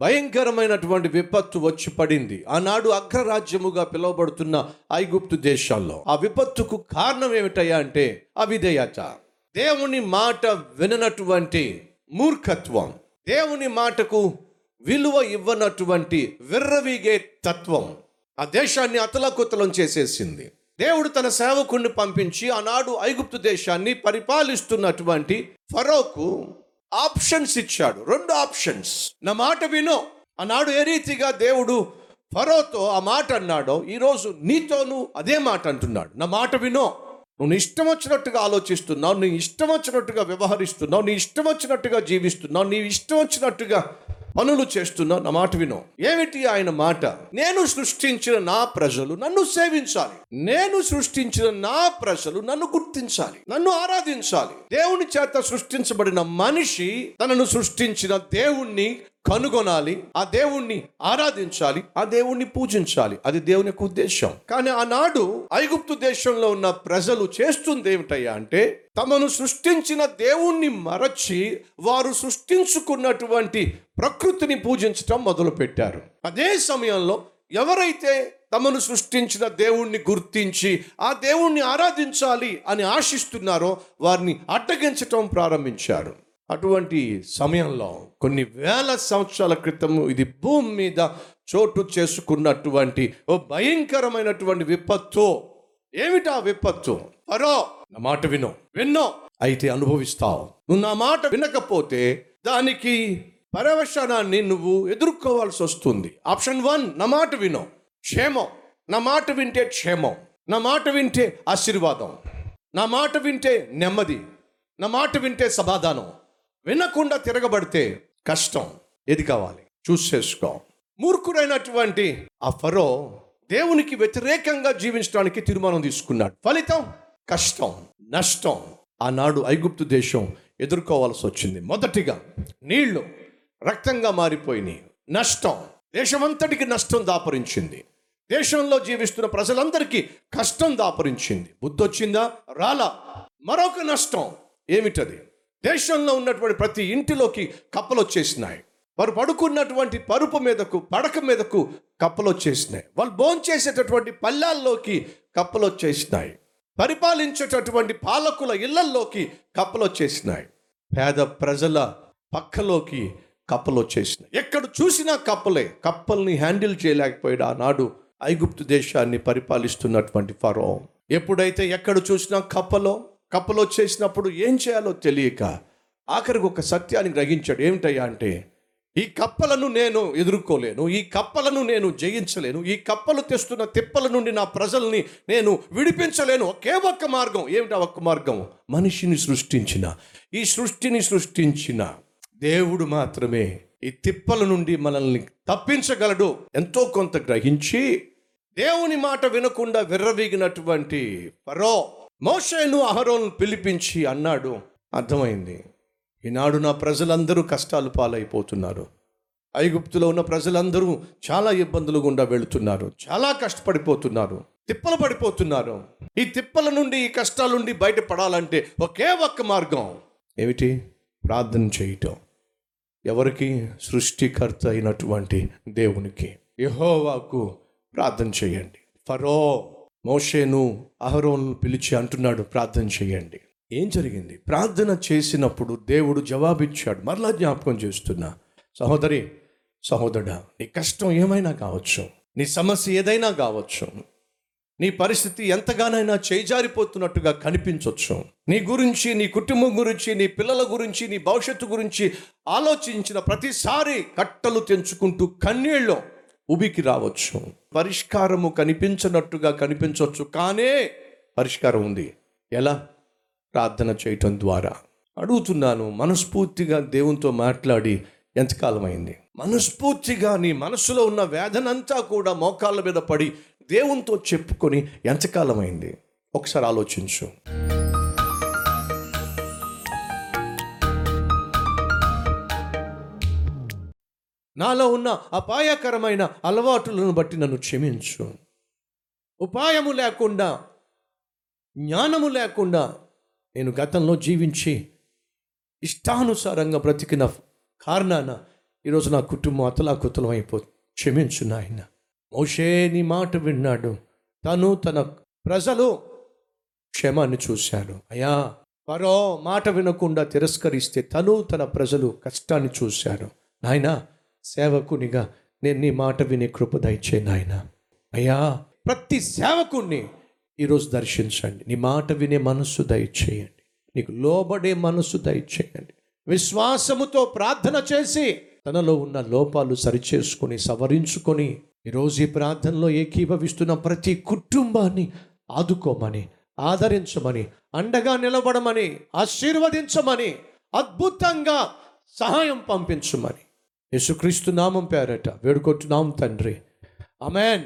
భయంకరమైనటువంటి విపత్తు వచ్చి పడింది. ఆనాడు అగ్రరాజ్యముగా పిలువబడుతున్న ఐగుప్తు దేశాల్లో. ఆ విపత్తుకు కారణం ఏమిటయ్యా అంటే అవిధేయత. దేవుని మాట విననటువంటి మూర్ఖత్వం. దేవుని మాటకు విలువ ఇవ్వనటువంటి విర్రవీగే తత్వం. ఆ దేశాన్ని అతలకుతలం చేసేసింది. దేవుడు తన సేవకుణ్ణి పంపించి ఆనాడు ఐగుప్తు దేశాన్ని పరిపాలిస్తున్నటువంటి ఫరోకు ఆప్షన్స్ ఇచ్చాడు. రెండు ఆప్షన్స్. నా మాట విను. ఆనాడు ఏ రీతిగా దేవుడు ఫరోతో ఆ మాట అన్నాడో ఈరోజు నీతోనూ అదే మాట అంటున్నాడు. నా మాట వినో. నువ్వు ఇష్టం వచ్చినట్టుగా ఆలోచిస్తున్నావు నీ ఇష్టం వచ్చినట్టుగా వ్యవహరిస్తున్నావు నీ ఇష్టం వచ్చినట్టుగా జీవిస్తున్నావు నీ ఇష్టం వచ్చినట్టుగా పనులు చేస్తున్నావు నా మాట విను. ఏమిటి ఆయన మాట? నేను సృష్టించిన నా ప్రజలు నన్ను సేవించాలి. నేను సృష్టించిన నా ప్రజలు నన్ను గుర్తించాలి. నన్ను ఆరాధించాలి. దేవుని చేత సృష్టించబడిన మనిషి తనను సృష్టించిన దేవుణ్ణి కనుగొనాలి ఆ దేవుణ్ణి ఆరాధించాలి ఆ దేవుణ్ణి పూజించాలి. అది దేవుని యొక్క ఉద్దేశం కానీ ఆనాడు ఐగుప్తు దేశంలో ఉన్న ప్రజలు చేస్తుంది ఏమిటయ్యా అంటే తమను సృష్టించిన దేవుణ్ణి మరచి వారు సృష్టించుకున్నటువంటి ప్రకృతిని పూజించటం మొదలుపెట్టారు. అదే సమయంలో ఎవరైతే తమను సృష్టించిన దేవుణ్ణి గుర్తించి ఆ దేవుణ్ణి ఆరాధించాలి అని ఆశిస్తున్నారో వారిని అడ్డగించటం ప్రారంభించారు. అటువంటి సమయంలో కొన్ని వేల సంవత్సరాల క్రితం ఇది భూమి మీద చోటు చేసుకున్నటువంటి ఓ భయంకరమైనటువంటి విపత్తు. ఏమిటా విపత్తు? అరో నా మాట విను. విన్నో. అయితే అనుభవిస్తావు. నువ్వు నా మాట వినకపోతే దానికి పరవశనాన్ని నువ్వు ఎదుర్కోవాల్సి వస్తుంది. ఆప్షన్ వన్ నా మాట విను. క్షేమం. నా మాట వింటే క్షేమం. నా మాట వింటే ఆశీర్వాదం. నా మాట వింటే నెమ్మది. నా మాట వింటే సమాధానం. వినకుండా తిరగబడితే కష్టం ఏది కావాలి చూస్ చేసుకో. మూర్ఖుడైనటువంటి ఆ ఫరో దేవునికి వ్యతిరేకంగా జీవించడానికి తీర్మానం తీసుకున్నాడు. ఫలితం కష్టం నష్టం. ఆనాడు ఐగుప్తు దేశం ఎదుర్కోవాల్సి వచ్చింది. మొదటిగా నీళ్ళు రక్తంగా మారిపోయినాయి. నష్టం దేశమంతటికి నష్టం దాపరించింది. దేశంలో జీవిస్తున్న ప్రజలందరికీ కష్టం దాపరించింది. బుద్ధొచ్చిందా? రాలా. మరొక నష్టం ఏమిటది? దేశంలో ఉన్నటువంటి ప్రతి ఇంటిలోకి కప్పలు వచ్చేసినాయి. వారు పడుకున్నటువంటి పరుపు మీదకు పడక మీదకు కప్పలు వచ్చేసినాయి. వాళ్ళు భోంచేసేటటువంటి పల్లెల్లోకి కప్పలు వచ్చేసినాయి. పరిపాలించేటటువంటి పాలకుల ఇళ్ళల్లోకి కప్పలు వచ్చేసినాయి. పేద ప్రజల పక్కలోకి కప్పలు వచ్చేసినాయి. ఎక్కడ చూసినా కప్పలే. కప్పల్ని హ్యాండిల్ చేయలేకపోయాడు ఆనాడు ఐగుప్తు దేశాన్ని పరిపాలిస్తున్నటువంటి ఫరో. ఎప్పుడైతే ఎక్కడ చూసినా కప్పలో కప్పలో చేసినప్పుడు ఏం చేయాలో తెలియక ఆఖరికి ఒక సత్యాన్ని గ్రహించాడు. ఏమిటయ్యా అంటే ఈ కప్పలను నేను ఎదుర్కోలేను ఈ కప్పలను నేను జయించలేను ఈ కప్పలు తెస్తున్న తిప్పల నుండి నా ప్రజల్ని నేను విడిపించలేను. ఒకే ఒక్క మార్గం. ఏమిటా ఒక్క మార్గం? మనిషిని సృష్టించిన. ఈ సృష్టిని సృష్టించిన దేవుడు మాత్రమే ఈ తిప్పల నుండి మనల్ని తప్పించగలడు. ఎంతో కొంత గ్రహించి దేవుని మాట వినకుండా విర్రవీగినటువంటి పరో మోషేను అహరోను పిలిపించి అన్నాడు అర్థమైంది. ఈనాడు నా ప్రజలందరూ కష్టాలు పాలైపోతున్నారు. ఐగుప్తులో ఉన్న ప్రజలందరూ చాలా ఇబ్బందులు గుండా వెళుతున్నారు. చాలా కష్టపడిపోతున్నారు. తిప్పలు పడిపోతున్నారు. ఈ తిప్పల నుండి ఈ కష్టాల నుండి బయటపడాలంటే ఒకే ఒక్క మార్గం. ఏమిటి? ప్రార్థన చేయటం. ఎవరికి? సృష్టికర్త అయినటువంటి దేవునికి. యహోవాకు ప్రార్థన చేయండి. ఫరో మోషేను అహరోను పిలిచి అంటున్నాడు ప్రార్థన చేయండి. ఏం జరిగింది? ప్రార్థన చేసినప్పుడు దేవుడు జవాబిచ్చాడు. మరలా జ్ఞాపకం చేస్తున్నా. సహోదరి సహోదరుడా నీ కష్టం ఏమైనా కావచ్చు? నీ సమస్య ఏదైనా కావచ్చు? నీ పరిస్థితి ఎంతగానైనా చేజారిపోతున్నట్టుగా కనిపించవచ్చు నీ గురించి నీ కుటుంబం గురించి నీ పిల్లల గురించి నీ భవిష్యత్తు గురించి ఆలోచించిన ప్రతిసారి కట్టలు తెంచుకుంటూ కన్నీళ్ళు ఉబికి రావచ్చు. పరిష్కారము కనిపించనట్టుగా కనిపించవచ్చు కానే పరిష్కారం ఉంది. ఎలా? ప్రార్థన చేయటం ద్వారా. అడుగుతున్నాను మనస్ఫూర్తిగా దేవునితో మాట్లాడి ఎంతకాలం అయింది మనస్ఫూర్తిగా నీ మనసులో ఉన్న వేదనంతా కూడా మోకాళ్ళ మీద పడి దేవునితో చెప్పుకొని ఎంతకాలం అయింది ఒకసారి ఆలోచించు. నాలో ఉన్న అపాయకరమైన అలవాటులను బట్టి నన్ను క్షమించు. ఉపాయము లేకుండా జ్ఞానము లేకుండా నేను గతంలో జీవించి ఇష్టానుసారంగా బ్రతికిన కారణాన ఈరోజు నా కుటుంబం అతలాకుతలం అయిపోతుంది క్షమించు నాయన. మోషే నీ మాట విన్నాడు. తను తన ప్రజలు క్షేమాన్ని చూశాడు. అయ్యా పరో మాట వినకుండా తిరస్కరిస్తే తను తన ప్రజలు కష్టాన్ని చూశాడు. నాయనా సేవకునిగా నేను నీ మాట వినే కృప దయచే నాయన. అయ్యా ప్రతి సేవకుణ్ణి ఈరోజు దర్శించండి. నీ మాట వినే మనస్సు దయచేయండి. నీకు లోబడే మనస్సు దయచేయండి. విశ్వాసముతో ప్రార్థన చేసి తనలో ఉన్న లోపాలు సరిచేసుకొని సవరించుకొని ఈరోజు ఈ ప్రార్థనలో ఏకీభవిస్తున్న ప్రతి కుటుంబాన్ని ఆదుకోమని ఆదరించమని అండగా నిలబడమని ఆశీర్వదించమని అద్భుతంగా సహాయం పంపించమని యేసుక్రీస్తు నామం పేరట వేడుకుంటున్నాం తండ్రి. అమెన్